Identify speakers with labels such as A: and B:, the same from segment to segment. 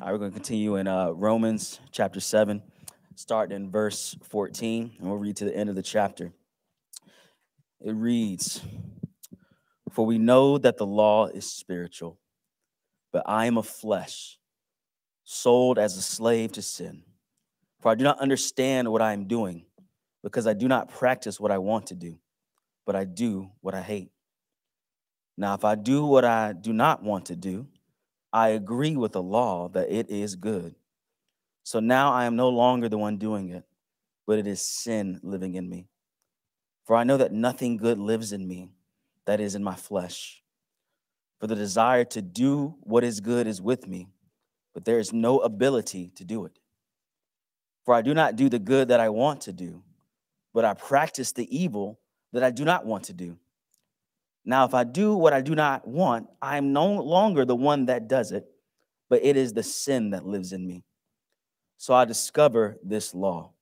A: All right, we're going to continue in uh, Romans chapter 7, starting in verse 14, and we'll read to the end of the chapter. It reads For we know that the law is spiritual, but I am of flesh, sold as a slave to sin. For I do not understand what I am doing, because I do not practice what I want to do, but I do what I hate. Now, if I do what I do not want to do, I agree with the law that it is good. So now I am no longer the one doing it, but it is sin living in me. For I know that nothing good lives in me, that is in my flesh. For the desire to do what is good is with me, but there is no ability to do it. For I do not do the good that I want to do, but I practice the evil that I do not want to do. Now, if I do what I do not want, I am no longer the one that does it, but it is the sin that lives in me. So I discover this law.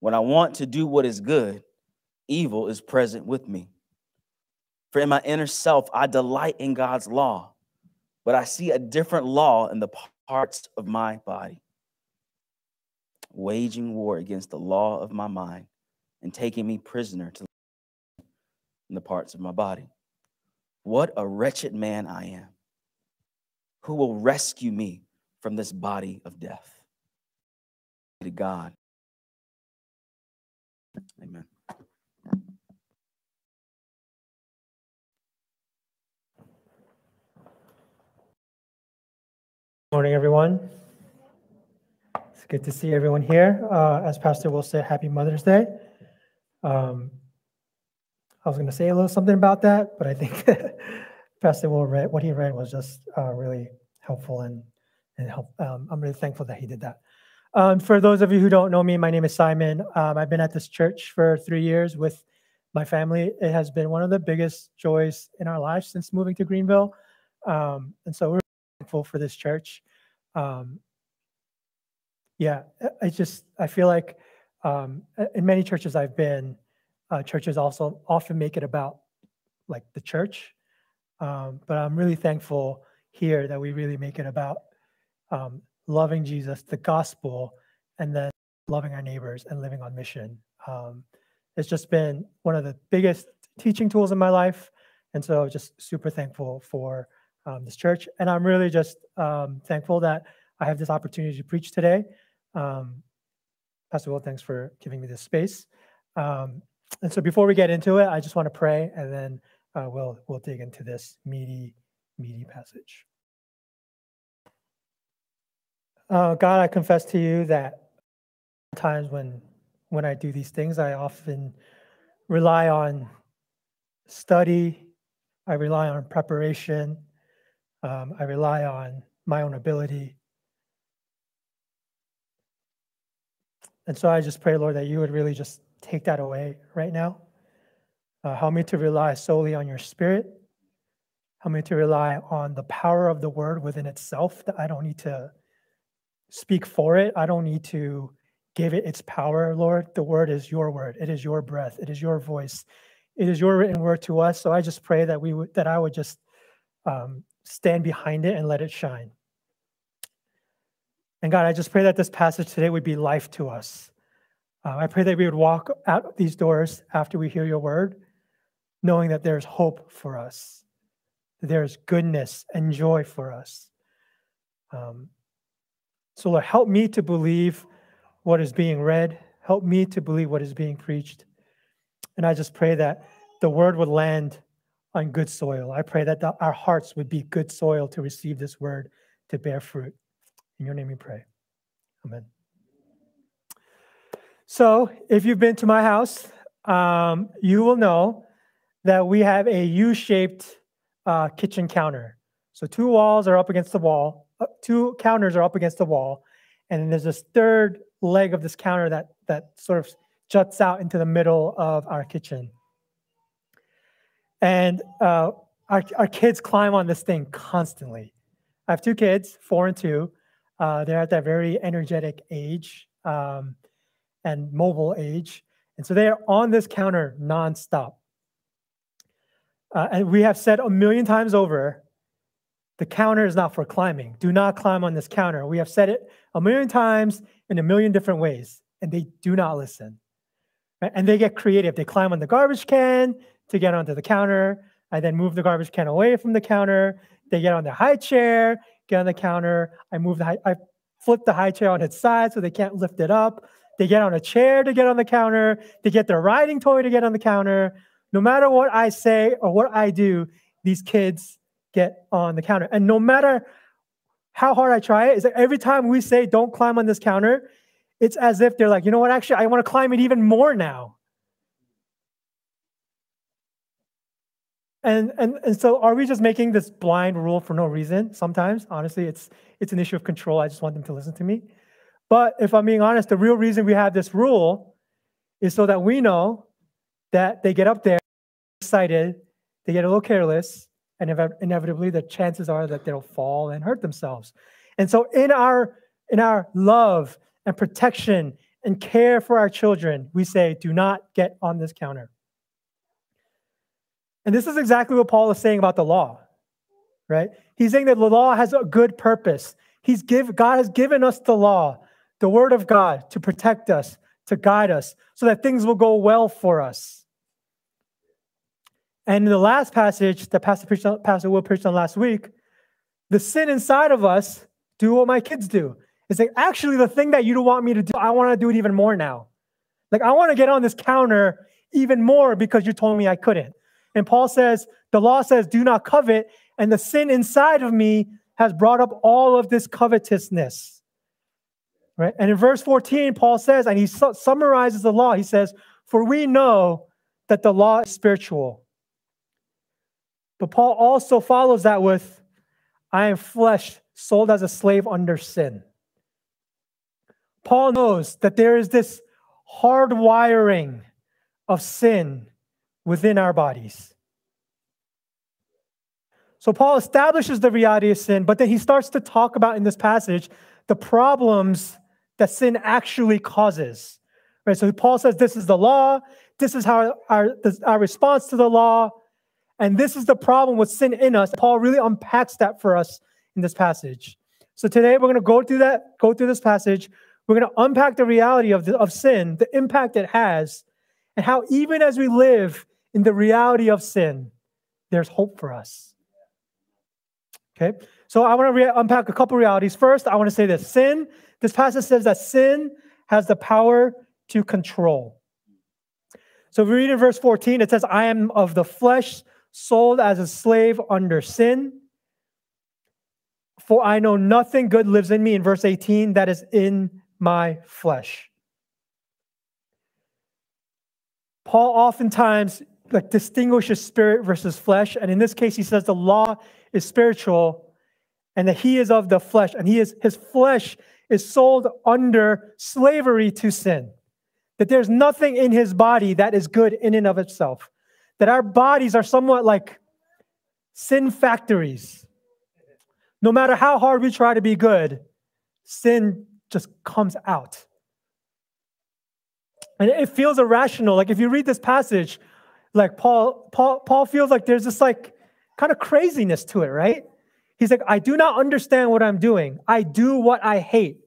A: When I want to do what is good, evil is present with me. For in my inner self, I delight in God's law, but I see a different law in the parts of my body, waging war against the law of my mind and taking me prisoner to in the parts of my body. What a wretched man I am. Who will rescue me from this body of death? To God. Amen.
B: Morning, everyone. It's good to see everyone here. Uh, as Pastor will say, Happy Mother's Day. Um, I was going to say a little something about that, but I think Pastor Will read what he read was just uh, really helpful and and help. Um, I'm really thankful that he did that. Um, for those of you who don't know me, my name is Simon. Um, I've been at this church for three years with my family. It has been one of the biggest joys in our lives since moving to Greenville, um, and so we're thankful for this church. Um, yeah, I just I feel like um, in many churches I've been uh, churches also often make it about like the church, um, but I'm really thankful here that we really make it about um, loving Jesus, the gospel, and then loving our neighbors and living on mission. Um, it's just been one of the biggest teaching tools in my life, and so just super thankful for um, this church. And I'm really just um, thankful that I have this opportunity to preach today. Um, Pastor Will, thanks for giving me this space. Um, and so before we get into it, I just want to pray, and then uh, we'll we'll dig into this meaty meaty passage. Uh, God, I confess to you that times when when I do these things, I often rely on study, I rely on preparation, um, I rely on my own ability. And so I just pray, Lord, that you would really just take that away right now. Uh, help me to rely solely on your spirit. Help me to rely on the power of the word within itself, that I don't need to speak for it. I don't need to give it its power, Lord. The word is your word. It is your breath. It is your voice. It is your written word to us. So I just pray that we that I would just um, stand behind it and let it shine. And God, I just pray that this passage today would be life to us. Uh, I pray that we would walk out these doors after we hear your word, knowing that there's hope for us, that there's goodness and joy for us. Um, so, Lord, help me to believe what is being read, help me to believe what is being preached. And I just pray that the word would land on good soil. I pray that the, our hearts would be good soil to receive this word to bear fruit. In your name we pray. Amen. So, if you've been to my house, um, you will know that we have a U-shaped uh, kitchen counter. So, two walls are up against the wall, uh, two counters are up against the wall, and then there's this third leg of this counter that that sort of juts out into the middle of our kitchen. And uh, our, our kids climb on this thing constantly. I have two kids, four and two. Uh, they're at that very energetic age. Um, and mobile age. And so they are on this counter nonstop. Uh, and we have said a million times over the counter is not for climbing. Do not climb on this counter. We have said it a million times in a million different ways, and they do not listen. And they get creative. They climb on the garbage can to get onto the counter. I then move the garbage can away from the counter. They get on the high chair, get on the counter. I move the high, I flip the high chair on its side so they can't lift it up. They get on a chair to get on the counter. They get their riding toy to get on the counter. No matter what I say or what I do, these kids get on the counter. And no matter how hard I try it, is that every time we say don't climb on this counter, it's as if they're like, you know what, actually, I want to climb it even more now. And, and and so are we just making this blind rule for no reason? Sometimes, honestly, it's it's an issue of control. I just want them to listen to me. But if I'm being honest, the real reason we have this rule is so that we know that they get up there excited, they get a little careless, and inevitably the chances are that they'll fall and hurt themselves. And so in our in our love and protection and care for our children, we say, do not get on this counter. And this is exactly what Paul is saying about the law, right? He's saying that the law has a good purpose. He's give, God has given us the law, the word of God, to protect us, to guide us, so that things will go well for us. And in the last passage that Pastor, preached on, Pastor Will preached on last week, the sin inside of us do what my kids do. It's like, actually, the thing that you don't want me to do, I want to do it even more now. Like, I want to get on this counter even more because you told me I couldn't. And Paul says, the law says, do not covet. And the sin inside of me has brought up all of this covetousness. Right? And in verse 14, Paul says, and he su- summarizes the law, he says, For we know that the law is spiritual. But Paul also follows that with, I am flesh sold as a slave under sin. Paul knows that there is this hard wiring of sin within our bodies. So Paul establishes the reality of sin, but then he starts to talk about in this passage the problems that sin actually causes. Right? So Paul says this is the law, this is how our, this, our response to the law, and this is the problem with sin in us. Paul really unpacks that for us in this passage. So today we're going to go through that, go through this passage. We're going to unpack the reality of, the, of sin, the impact it has, and how even as we live in the reality of sin, there's hope for us. Okay, so I want to re- unpack a couple realities. First, I want to say this sin, this passage says that sin has the power to control. So if we read in verse 14, it says, I am of the flesh, sold as a slave under sin. For I know nothing good lives in me, in verse 18, that is in my flesh. Paul oftentimes like distinguishes spirit versus flesh. And in this case, he says the law is spiritual and that he is of the flesh, and he is his flesh is sold under slavery to sin. That there's nothing in his body that is good in and of itself. That our bodies are somewhat like sin factories. No matter how hard we try to be good, sin just comes out. And it feels irrational. Like if you read this passage, like Paul, Paul, Paul feels like there's this like kind of craziness to it, right? He's like, I do not understand what I'm doing. I do what I hate.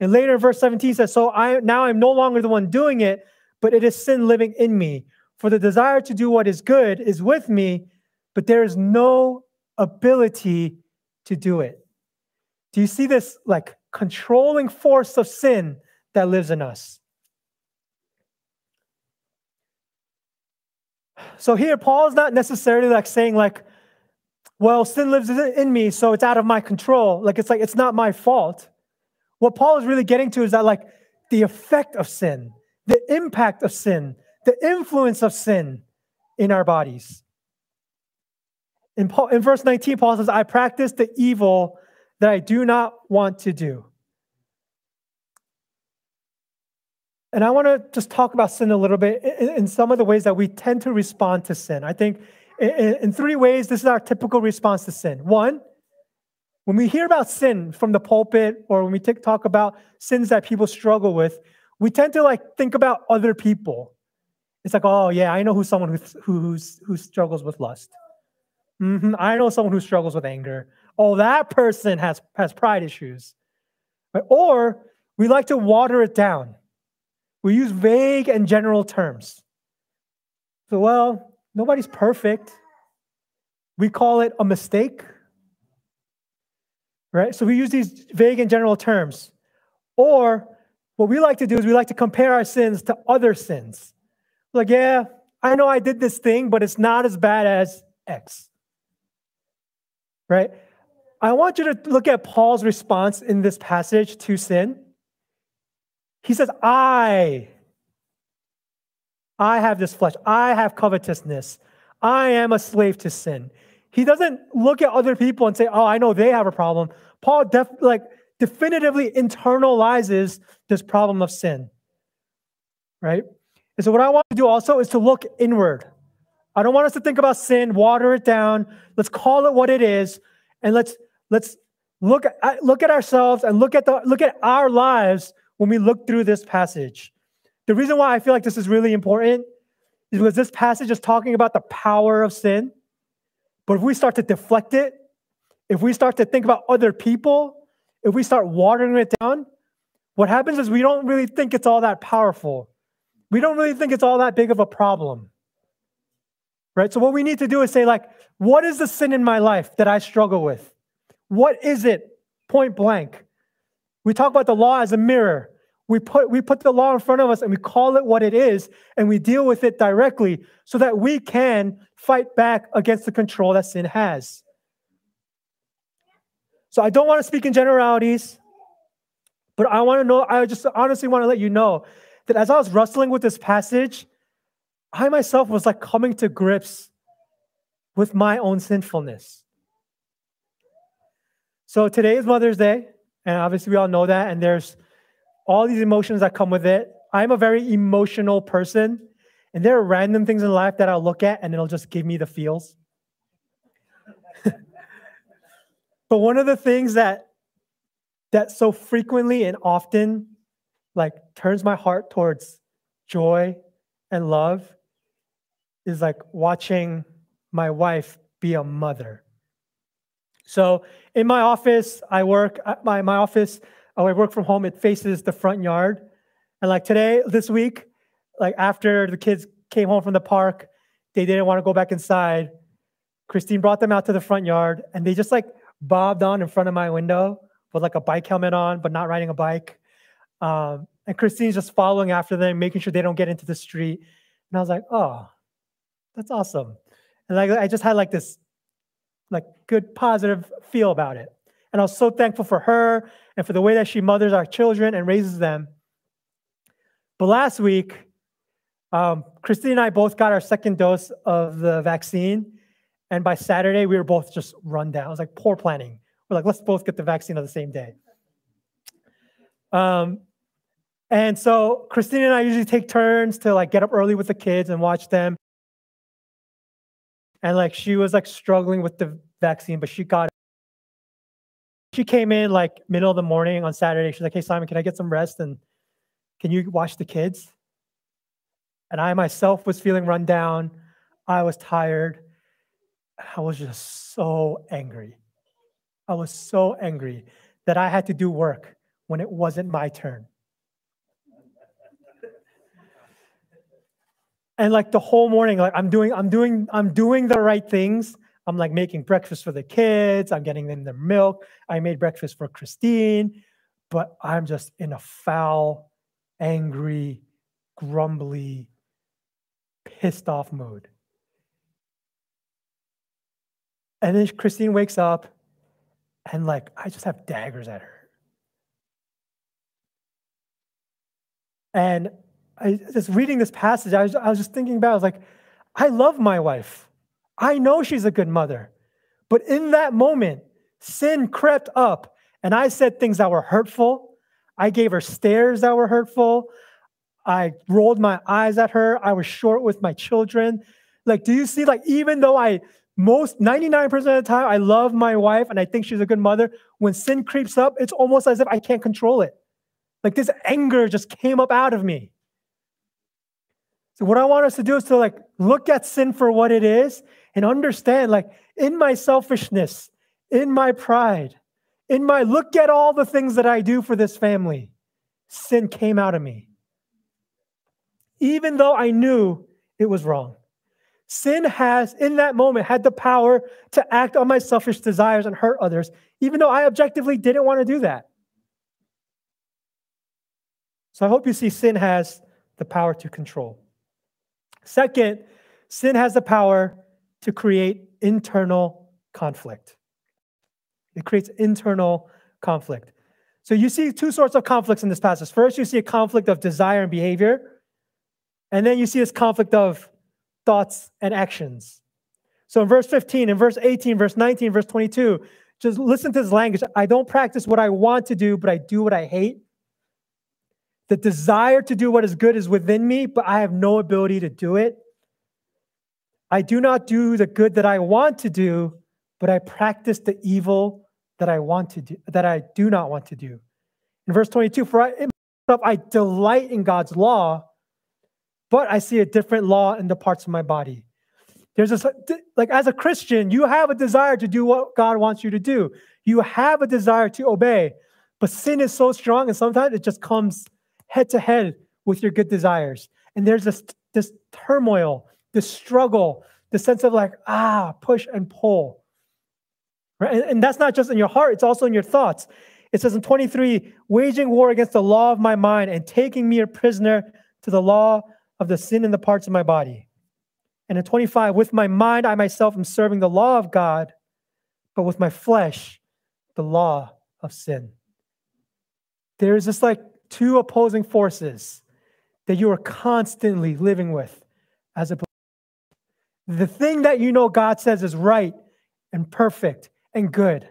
B: And later in verse 17 says, So I now I'm no longer the one doing it, but it is sin living in me. For the desire to do what is good is with me, but there is no ability to do it. Do you see this like controlling force of sin that lives in us? So here, Paul is not necessarily like saying, like, well, sin lives in me, so it's out of my control. Like, it's like, it's not my fault. What Paul is really getting to is that, like, the effect of sin, the impact of sin, the influence of sin in our bodies. In, Paul, in verse 19, Paul says, I practice the evil that I do not want to do. And I want to just talk about sin a little bit in, some of the ways that we tend to respond to sin. I think in, three ways, this is our typical response to sin. One, when we hear about sin from the pulpit or when we talk about sins that people struggle with, we tend to like think about other people. It's like, oh yeah, I know who's someone who who, who struggles with lust. Mm-hmm. I know someone who struggles with anger. oh, that person has, has pride issues. Or we like to water it down. We use vague and general terms. So, well, nobody's perfect. We call it a mistake. Right? So we use these vague and general terms. Or what we like to do is we like to compare our sins to other sins. Like, yeah, I know I did this thing, but it's not as bad as X. Right? I want you to look at Paul's response in this passage to sin. He says, I, I have this flesh. I have covetousness. I am a slave to sin. He doesn't look at other people and say, oh, I know they have a problem. Paul def- like definitively internalizes this problem of sin. Right? And so what I want to do also is to look inward. I don't want us to think about sin, water it down. Let's call it what it is, and let's let's look at look at ourselves and look at the look at our lives when we look through this passage. The reason why I feel like this is really important is because this passage is talking about the power of sin. But if we start to deflect it, if we start to think about other people, if we start watering it down, what happens is we don't really think it's all that powerful. We don't really think it's all that big of a problem. Right? So what we need to do is say like, what is the sin in my life that I struggle with? What is it? Point blank. We talk about the law as a mirror. We put, we put the law in front of us and we call it what it is and we deal with it directly so that we can fight back against the control that sin has. So I don't want to speak in generalities, but I want to know, I just honestly want to let you know that as I was wrestling with this passage, I myself was like coming to grips with my own sinfulness. So today is Mother's Day, and obviously we all know that, and there's all these emotions that come with it. I'm a very emotional person, and there are random things in life that I'll look at and it'll just give me the feels. but one of the things that that so frequently and often like turns my heart towards joy and love is like watching my wife be a mother. So in my office, I work uh, my my office oh, I work from home, it faces the front yard. And like today, this week, like after the kids came home from the park, they didn't want to go back inside. Christine brought them out to the front yard and they just like bobbed on in front of my window with like a bike helmet on, but not riding a bike. Um, and Christine's just following after them, making sure they don't get into the street. And I was like, oh, that's awesome. And like I just had like this like good positive feel about it. And I was so thankful for her and for the way that she mothers our children and raises them. But last week, um, Christine and I both got our second dose of the vaccine. And by Saturday, we were both just run down. It was like poor planning. We're like, let's both get the vaccine on the same day. Um, and so Christine and I usually take turns to like get up early with the kids and watch them. And like she was like struggling with the vaccine, but she got she came in like middle of the morning on Saturday. She's like, "Hey Simon, can I get some rest and can you watch the kids?" And I myself was feeling run down. I was tired. I was just so angry. I was so angry that I had to do work when it wasn't my turn. and like the whole morning like i'm doing i'm doing i'm doing the right things I'm like making breakfast for the kids. I'm getting them their milk. I made breakfast for Christine, but I'm just in a foul, angry, grumbly, pissed off mood. And then Christine wakes up and like I just have daggers at her. And I just reading this passage, I was, I was just thinking about, I was like, I love my wife. I know she's a good mother. But in that moment, sin crept up and I said things that were hurtful. I gave her stares that were hurtful. I rolled my eyes at her. I was short with my children. Like, do you see, like, even though I most 99% of the time I love my wife and I think she's a good mother, when sin creeps up, it's almost as if I can't control it. Like this anger just came up out of me. So what I want us to do is to like look at sin for what it is and understand like in my selfishness, in my pride, in my look at all the things that I do for this family, sin came out of me. Even though I knew it was wrong. Sin has, in that moment, had the power to act on my selfish desires and hurt others, even though I objectively didn't want to do that. So I hope you see sin has the power to control. Second, sin has the power to create internal conflict. It creates internal conflict. So you see two sorts of conflicts in this passage. First, you see a conflict of desire and behavior, and then you see this conflict of thoughts and actions. So in verse 15, in verse 18, verse 19, verse 22, just listen to this language. I don't practice what I want to do, but I do what I hate. The desire to do what is good is within me, but I have no ability to do it. I do not do the good that I want to do, but I practice the evil that I want to do, that I do not want to do. In verse 22, for I, I delight in God's law, but I see a different law in the parts of my body. There's this, like, as a Christian, you have a desire to do what God wants you to do. You have a desire to obey, but sin is so strong, and sometimes it just comes head to head with your good desires. And there's this, this turmoil, this struggle, the sense of like, ah, push and pull. Right? And, and that's not just in your heart, it's also in your thoughts. It says in 23, waging war against the law of my mind and taking me a prisoner to the law of the sin in the parts of my body. And in 25, with my mind, I myself am serving the law of God, but with my flesh, the law of sin. There is this like two opposing forces that you are constantly living with as a the thing that you know God says is right and perfect and good.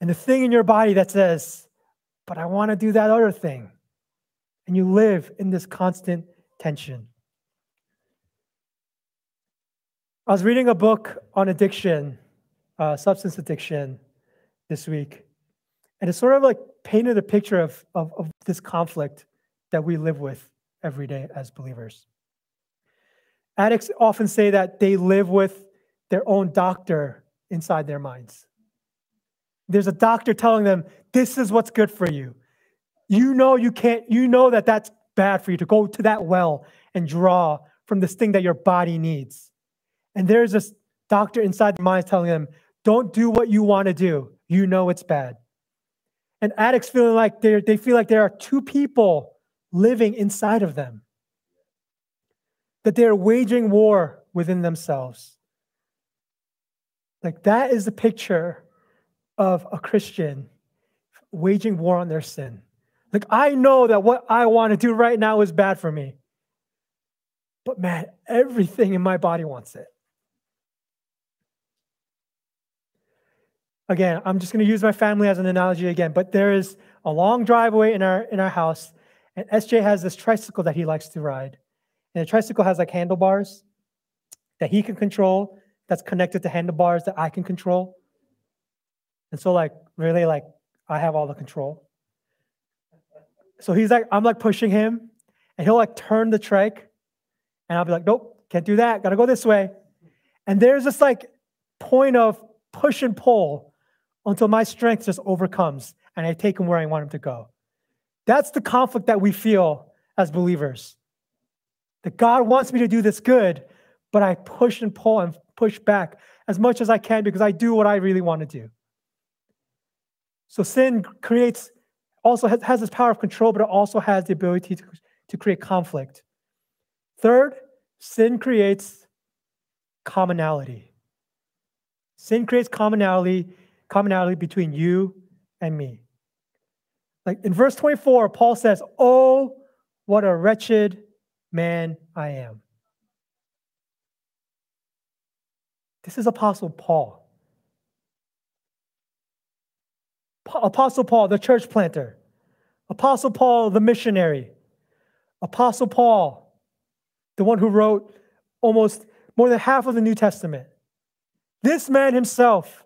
B: And the thing in your body that says, but I want to do that other thing. And you live in this constant tension. I was reading a book on addiction, uh, substance addiction, this week. And it sort of like painted a picture of, of, of this conflict that we live with every day as believers. Addicts often say that they live with their own doctor inside their minds. There's a doctor telling them, this is what's good for you. You know you can't, you know that that's bad for you to go to that well and draw from this thing that your body needs. And there's this doctor inside their minds telling them, don't do what you want to do. You know it's bad. And addicts feeling like they they feel like there are two people living inside of them. That they're waging war within themselves. Like that is the picture of a Christian waging war on their sin. Like, I know that what I want to do right now is bad for me. But man, everything in my body wants it. Again, I'm just going to use my family as an analogy again, but there is a long driveway in our in our house, and SJ has this tricycle that he likes to ride. And the tricycle has like handlebars that he can control, that's connected to handlebars that I can control. And so, like, really, like, I have all the control. So he's like, I'm like pushing him, and he'll like turn the trike, and I'll be like, nope, can't do that. Gotta go this way. And there's this like point of push and pull until my strength just overcomes and I take him where I want him to go. That's the conflict that we feel as believers. That God wants me to do this good, but I push and pull and push back as much as I can because I do what I really want to do. So sin creates also has, has this power of control, but it also has the ability to, to create conflict. Third, sin creates commonality. Sin creates commonality, commonality between you and me. Like in verse 24, Paul says, Oh, what a wretched man I am. This is Apostle Paul. Apostle Paul, the church planter. Apostle Paul, the missionary. Apostle Paul, the one who wrote almost more than half of the New Testament. This man himself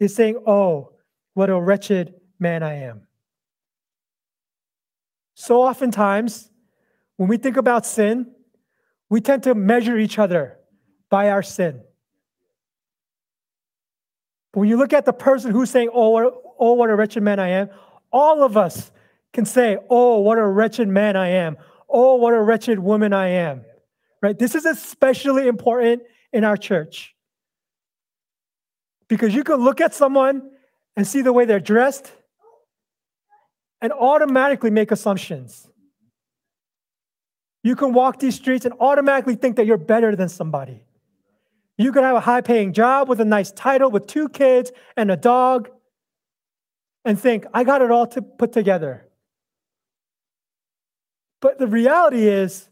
B: is saying, Oh, what a wretched man I am. So oftentimes, when we think about sin, we tend to measure each other by our sin. But when you look at the person who's saying, oh oh, what a wretched man I am, all of us can say, oh, what a wretched man I am. Oh, what a wretched woman I am. Right? This is especially important in our church. Because you can look at someone and see the way they're dressed and automatically make assumptions. You can walk these streets and automatically think that you're better than somebody. You could have a high paying job with a nice title with two kids and a dog and think, I got it all to put together. But the reality is,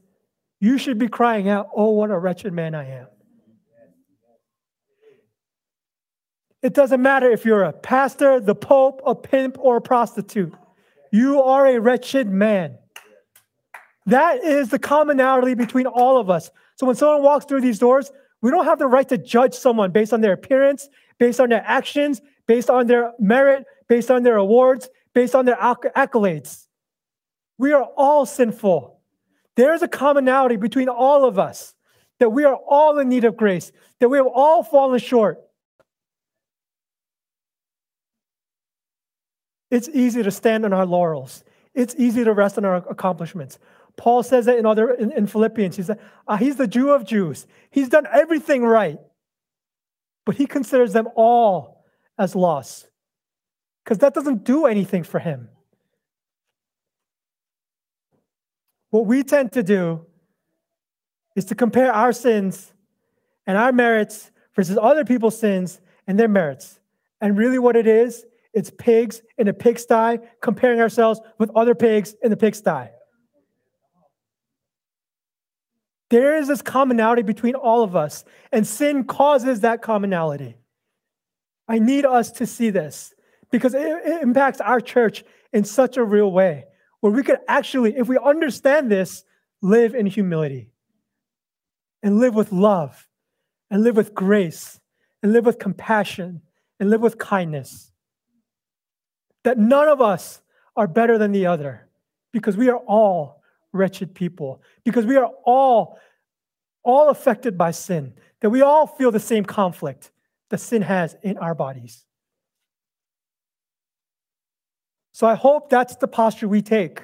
B: you should be crying out, Oh, what a wretched man I am. It doesn't matter if you're a pastor, the pope, a pimp, or a prostitute. You are a wretched man. That is the commonality between all of us. So when someone walks through these doors, we don't have the right to judge someone based on their appearance, based on their actions, based on their merit, based on their awards, based on their accolades. We are all sinful. There is a commonality between all of us that we are all in need of grace, that we have all fallen short. It's easy to stand on our laurels. It's easy to rest on our accomplishments. Paul says it in other in, in Philippians. He said, uh, he's the Jew of Jews. He's done everything right. But he considers them all as loss. Because that doesn't do anything for him. What we tend to do is to compare our sins and our merits versus other people's sins and their merits. And really, what it is it's pigs in a pigsty comparing ourselves with other pigs in the pigsty. There is this commonality between all of us, and sin causes that commonality. I need us to see this because it, it impacts our church in such a real way where we could actually, if we understand this, live in humility and live with love and live with grace and live with compassion and live with kindness that none of us are better than the other because we are all wretched people, because we are all all affected by sin, that we all feel the same conflict that sin has in our bodies. So I hope that's the posture we take,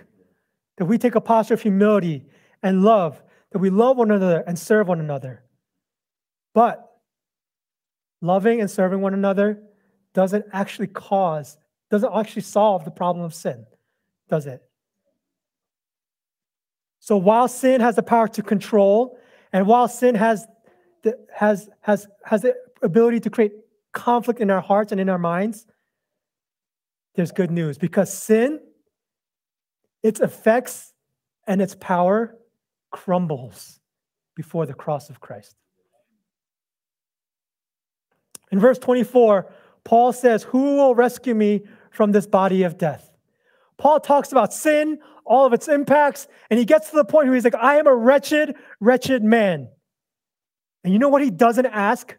B: that we take a posture of humility and love, that we love one another and serve one another. But loving and serving one another doesn't actually cause doesn't actually solve the problem of sin, does it? So while sin has the power to control, and while sin has the, has, has, has the ability to create conflict in our hearts and in our minds, there's good news because sin, its effects and its power crumbles before the cross of Christ. In verse 24, Paul says, Who will rescue me from this body of death. Paul talks about sin, all of its impacts, and he gets to the point where he's like, I am a wretched, wretched man. And you know what he doesn't ask?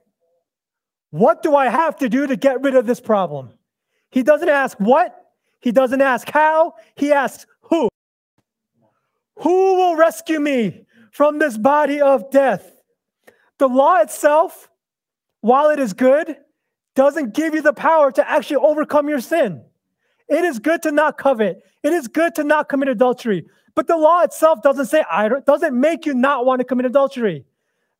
B: What do I have to do to get rid of this problem? He doesn't ask what, he doesn't ask how, he asks who. Who will rescue me from this body of death? The law itself, while it is good, doesn't give you the power to actually overcome your sin. It is good to not covet. It is good to not commit adultery. But the law itself doesn't say idle, doesn't make you not want to commit adultery.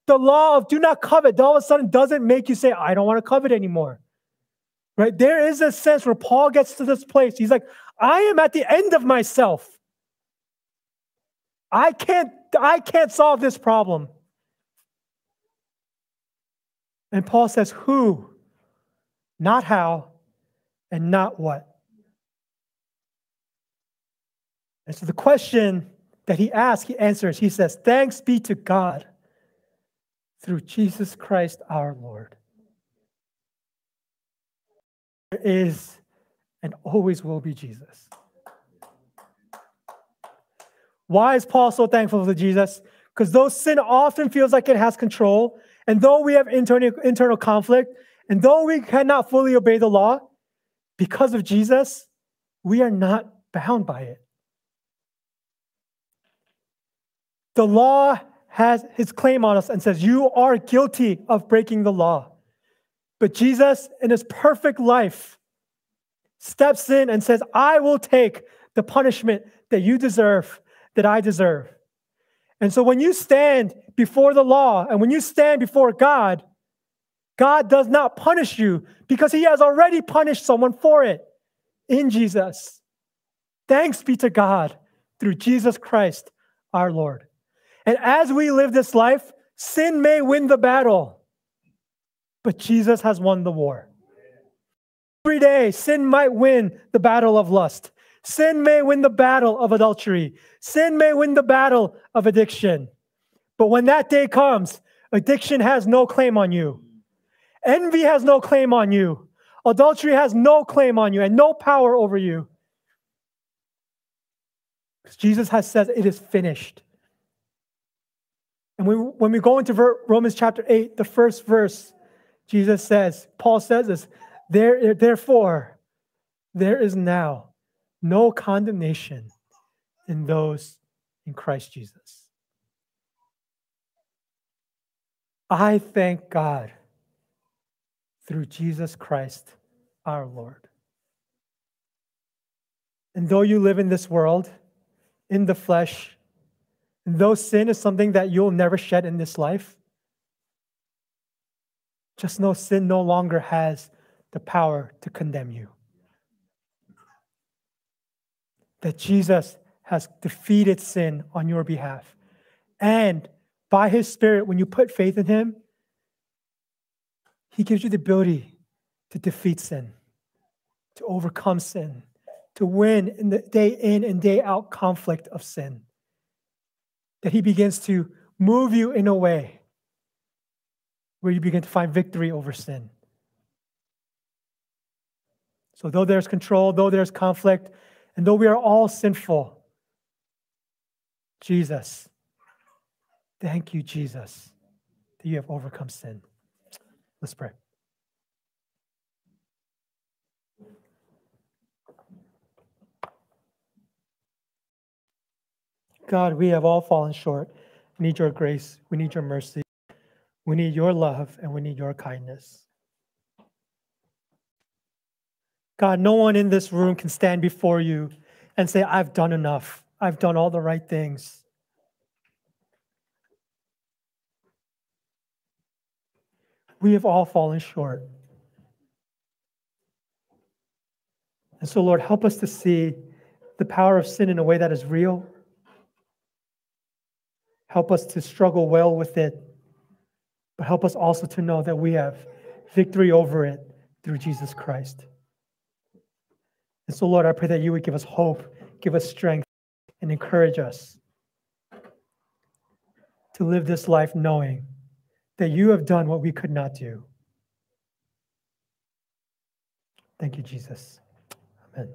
B: The law of do not covet all of a sudden doesn't make you say, I don't want to covet anymore. Right? There is a sense where Paul gets to this place. He's like, I am at the end of myself. I can't, I can't solve this problem. And Paul says, Who? Not how, and not what. And so the question that he asks, he answers. He says, Thanks be to God through Jesus Christ our Lord. There is and always will be Jesus. Why is Paul so thankful for Jesus? Because though sin often feels like it has control, and though we have internal, internal conflict, and though we cannot fully obey the law, because of Jesus, we are not bound by it. The law has his claim on us and says, You are guilty of breaking the law. But Jesus, in his perfect life, steps in and says, I will take the punishment that you deserve, that I deserve. And so when you stand before the law and when you stand before God, God does not punish you because he has already punished someone for it in Jesus. Thanks be to God through Jesus Christ our Lord. And as we live this life, sin may win the battle, but Jesus has won the war. Every day, sin might win the battle of lust. Sin may win the battle of adultery. Sin may win the battle of addiction. But when that day comes, addiction has no claim on you. Envy has no claim on you. Adultery has no claim on you and no power over you. Because Jesus has said it is finished. And we, when we go into Romans chapter 8, the first verse, Jesus says, Paul says this, there, therefore, there is now no condemnation in those in Christ Jesus. I thank God through Jesus Christ our Lord. And though you live in this world, in the flesh, though sin is something that you'll never shed in this life, just know sin no longer has the power to condemn you. That Jesus has defeated sin on your behalf. And by his Spirit, when you put faith in him, he gives you the ability to defeat sin, to overcome sin, to win in the day in and day out conflict of sin. That He begins to move you in a way where you begin to find victory over sin. So, though there's control, though there's conflict, and though we are all sinful, Jesus, thank you, Jesus, that you have overcome sin. Let's pray. God, we have all fallen short. We need your grace. We need your mercy. We need your love and we need your kindness. God, no one in this room can stand before you and say, I've done enough. I've done all the right things. We have all fallen short. And so, Lord, help us to see the power of sin in a way that is real. Help us to struggle well with it, but help us also to know that we have victory over it through Jesus Christ. And so, Lord, I pray that you would give us hope, give us strength, and encourage us to live this life knowing that you have done what we could not do. Thank you, Jesus. Amen.